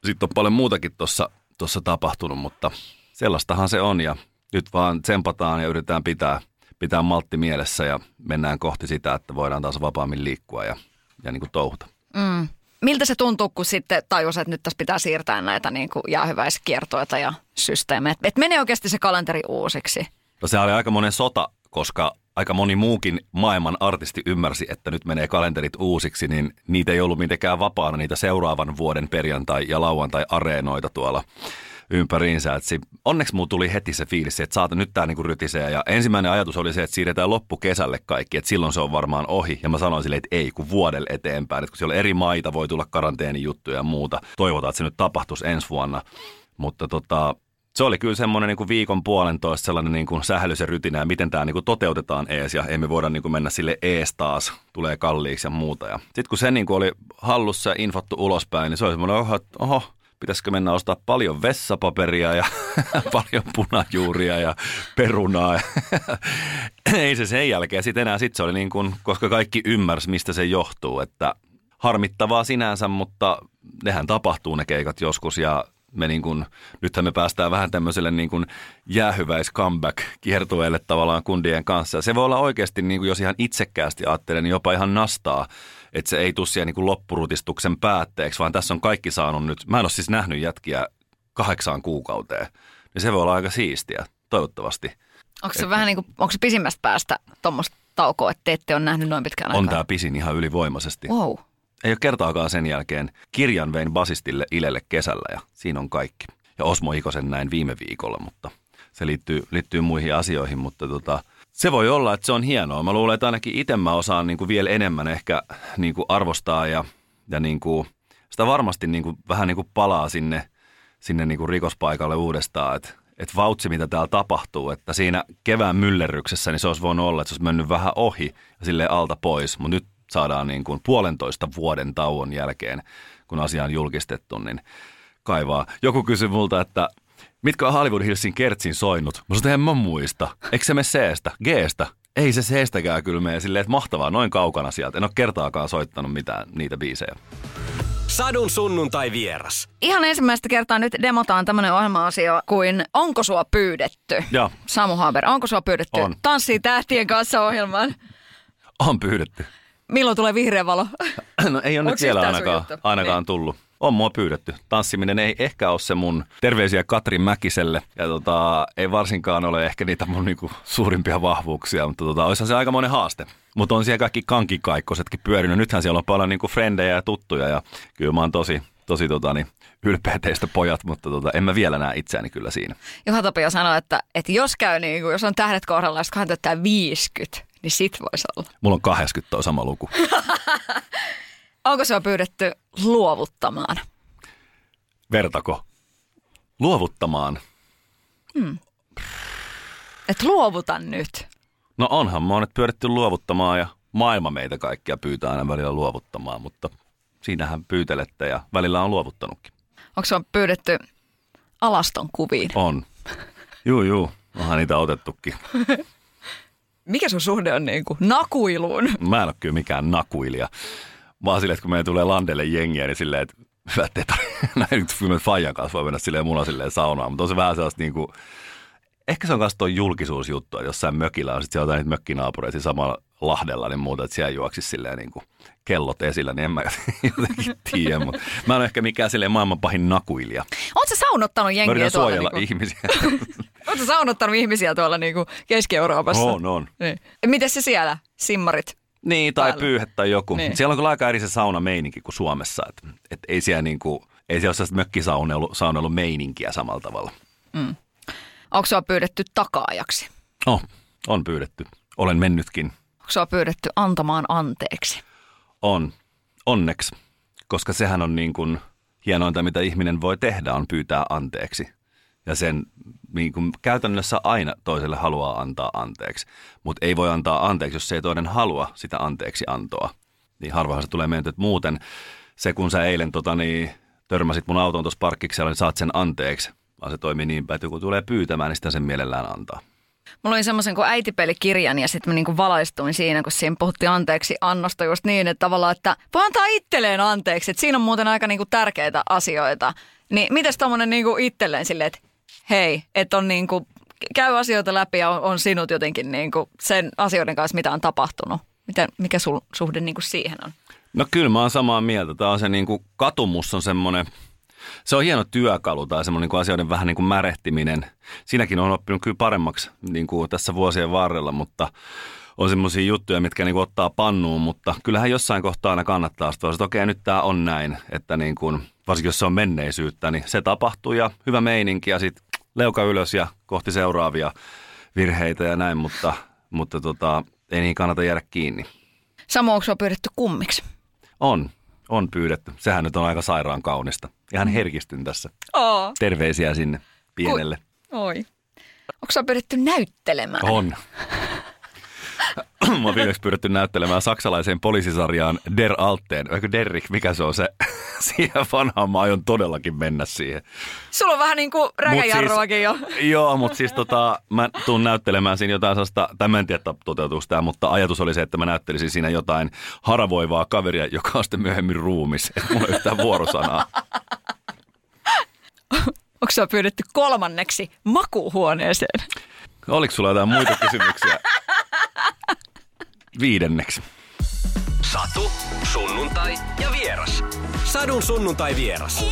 sitten on paljon muutakin tuossa tossa tapahtunut, mutta sellaistahan se on ja nyt vaan tsempataan ja yritetään pitää, pitää maltti mielessä ja mennään kohti sitä, että voidaan taas vapaammin liikkua ja, ja niin kuin touhuta. Mm. Miltä se tuntuu, kun sitten tajus, että nyt tässä pitää siirtää näitä niin kuin jäähyväiskiertoita ja systeemejä? Että menee oikeasti se kalenteri uusiksi? No se oli aika monen sota, koska aika moni muukin maailman artisti ymmärsi, että nyt menee kalenterit uusiksi, niin niitä ei ollut mitenkään vapaana niitä seuraavan vuoden perjantai- ja lauantai-areenoita tuolla ympäriinsä. Et onneksi muu tuli heti se fiilis, että saata nyt tämä niinku rytisee. Ja ensimmäinen ajatus oli se, että siirretään loppukesälle kaikki, että silloin se on varmaan ohi. Ja mä sanoin sille, että ei, kun vuodelle eteenpäin. Että kun siellä eri maita voi tulla karanteenijuttuja ja muuta. Toivotaan, että se nyt tapahtuisi ensi vuonna. Mutta tota, se oli kyllä semmoinen niin kuin viikon puolentoista sellainen niin kuin sähälys ja rytinä miten tämä niin kuin toteutetaan ees ja emme voida niin kuin mennä sille ees taas, tulee kalliiksi ja muuta. Ja sitten kun se niin kuin oli hallussa ja infottu ulospäin, niin se oli semmoinen, oho, oho pitäisikö mennä ostaa paljon vessapaperia ja paljon punajuuria ja perunaa. Ei se sen jälkeen sitten enää, sitten se oli niin kuin, koska kaikki ymmärsi, mistä se johtuu, että harmittavaa sinänsä, mutta nehän tapahtuu ne keikat joskus ja me niin kuin, nythän me päästään vähän tämmöiselle niin kuin jäähyväis comeback kiertueelle tavallaan kundien kanssa. Se voi olla oikeasti, niin kuin jos ihan itsekkäästi ajattelen, niin jopa ihan nastaa, että se ei tule siihen niin kuin loppurutistuksen päätteeksi, vaan tässä on kaikki saanut nyt, mä en ole siis nähnyt jätkiä kahdeksaan kuukauteen, niin se voi olla aika siistiä, toivottavasti. Onko se Et, vähän niin kuin, onko se pisimmästä päästä tuommoista taukoa, että te ette ole nähnyt noin pitkään aikaa? On tämä pisin ihan ylivoimaisesti. Wow. Ei ole kertaakaan sen jälkeen. Kirjan vein basistille Ilelle kesällä ja siinä on kaikki. Ja Osmo Ikosen näin viime viikolla, mutta se liittyy, liittyy muihin asioihin, mutta tota, se voi olla, että se on hienoa. Mä luulen, että ainakin itse mä osaan niin kuin vielä enemmän ehkä niin kuin arvostaa ja, ja niin kuin, sitä varmasti niin kuin, vähän niin kuin palaa sinne, sinne niin kuin rikospaikalle uudestaan. Että että vautsi mitä täällä tapahtuu, että siinä kevään myllerryksessä niin se olisi voinut olla, että se olisi mennyt vähän ohi ja sille alta pois, mutta nyt saadaan niin kuin puolentoista vuoden tauon jälkeen, kun asia on julkistettu, niin kaivaa. Joku kysyi multa, että mitkä on Hollywood Hillsin kertsin soinut? Mä sanoin, en mä muista. Eikö se mene C-stä? G-stä? Ei se C-stäkään kyllä mene silleen, että mahtavaa, noin kaukana sieltä. En ole kertaakaan soittanut mitään niitä biisejä. Sadun sunnuntai vieras. Ihan ensimmäistä kertaa nyt demotaan tämmöinen ohjelma-asia kuin Onko sua pyydetty? Joo. Samu Haber, onko sua pyydetty? On. Tanssii tähtien kanssa ohjelmaan. On pyydetty. Milloin tulee vihreä valo? No ei ole nyt vielä ainakaan, ainakaan Niin. tullut. On mua pyydetty. Tanssiminen ei ehkä ole se mun terveisiä Katrin Mäkiselle. Ja tota, ei varsinkaan ole ehkä niitä mun niinku suurimpia vahvuuksia, mutta tota, olisihan se aikamoinen haaste. Mutta on siellä kaikki kankikaikkosetkin pyörinyt. Nythän siellä on paljon niinku frendejä ja tuttuja ja kyllä mä oon tosi, tosi tota, niin, ylpeä teistä pojat, mutta tota, en mä vielä näe itseäni kyllä siinä. Juha Tapio sanoi, että, että jos käy niin kuin, jos on tähdet kohdalla, jos hän täyttää 50, niin sit voisi olla. Mulla on 80 toi sama luku. Onko sua pyydetty luovuttamaan? Vertako? Luovuttamaan. Et luovuta nyt. No onhan monet pyöritty luovuttamaan ja maailma meitä kaikkia pyytää aina välillä luovuttamaan, mutta siinähän pyytelette ja välillä on luovuttanutkin. Onko sua pyydetty alaston kuviin? On. Juu, juu. Onhan niitä otettukin. Mikä sun suhde on niin kuin nakuiluun? Mä en ole kyllä mikään nakuilija. Vaan silleen, että kun meidän tulee landelle jengiä, niin silleen, että hyvä, että näin nyt kyllä Fajan kanssa voi mennä silleen mulla silleen saunaan. Mutta on se vähän sellaista niinku, ehkä se on myös tuo julkisuusjuttu, että jossain mökillä on sitten jotain niitä mökkinaapureita samalla Lahdella, niin muuta, että siellä juoksisi silleen niin kuin kellot esillä, niin en mä jotenkin tiedä. Mutta mä en ehkä mikään silleen maailman pahin nakuilija. Sä saunottanut Mä jengiä yritän tuolla? suojella Niin kuin, ihmisiä. sä saunottanut ihmisiä tuolla niin kuin Keski-Euroopassa? on, on. Niin. Miten se siellä, simmarit? Niin, tai päällä. pyyhe tai joku. Niin. Niin. Siellä on kyllä aika eri se saunameininki kuin Suomessa. Et, et ei siellä niinku, ei siellä ole sellaista mökkisaunailu saunailu meininkiä samalla tavalla. Onko sua pyydetty takaajaksi? Oh, on pyydetty. Olen mennytkin. Sua pyydetty antamaan anteeksi? On. Onneksi. Koska sehän on niin kuin hienointa, mitä ihminen voi tehdä, on pyytää anteeksi. Ja sen niin kuin käytännössä aina toiselle haluaa antaa anteeksi. Mutta ei voi antaa anteeksi, jos se ei toinen halua sitä anteeksi antoa. Niin harvahan se tulee mennyt, että muuten se kun sä eilen tota, niin, törmäsit mun autoon tuossa parkkiksella, niin saat sen anteeksi. Vaan se toimii niin päin, että joku tulee pyytämään, niin sitä sen mielellään antaa. Mulla oli semmoisen kuin äitipelikirjan ja sitten mä niinku valaistuin siinä, kun siinä puhuttiin anteeksi annosta just niin, että tavallaan, että voi antaa itselleen anteeksi. Että siinä on muuten aika niinku tärkeitä asioita. Niin mitäs tommonen niinku itselleen silleen, että hei, että on niinku, käy asioita läpi ja on, on sinut jotenkin niinku sen asioiden kanssa, mitä on tapahtunut. Miten, mikä sul suhde niinku siihen on? No kyllä mä oon samaa mieltä. Tämä on se niin kuin, katumus on semmoinen, se on hieno työkalu tai semmoinen niin kuin asioiden vähän niin kuin märehtiminen. Siinäkin on oppinut kyllä paremmaksi niin kuin tässä vuosien varrella, mutta on semmoisia juttuja, mitkä niin kuin ottaa pannuun, mutta kyllähän jossain kohtaa aina kannattaa sitä, että okei nyt tämä on näin, että niin kuin, varsinkin jos se on menneisyyttä, niin se tapahtuu ja hyvä meininki ja sitten leuka ylös ja kohti seuraavia virheitä ja näin, mutta, mutta tota, ei niin kannata jäädä kiinni. Onko sua pyydetty kummiksi? On, on pyydetty. Sehän nyt on aika sairaan kaunista. Ihan herkistyn tässä. Oo. Terveisiä sinne pienelle. Oi. Onko sua pyydetty näyttelemään? On. Mua on viimeksi pyydetty näyttelemään saksalaiseen poliisisarjaan Der Alteen. Eikö Derrick, mikä se on se? Siihen vanhaan mä aion todellakin mennä siihen. Sulla on vähän niin kuin räkäjarruakin jo. Joo, mutta siis tota, mä tuun näyttelemään siinä jotain sellaista, tai mä en tiedä toteutuuko tämä, mutta ajatus oli se, että mä näyttelisin siinä jotain haravoivaa kaveria, joka on sitten myöhemmin ruumis. Että mulla ei yhtään vuorosanaa. Onko sua pyydetty kolmanneksi makuuhuoneeseen? Oliko sulla jotain muita kysymyksiä? Viidenneksi. Satu, sunnuntai ja vieras. Sadun sunnuntai vieras.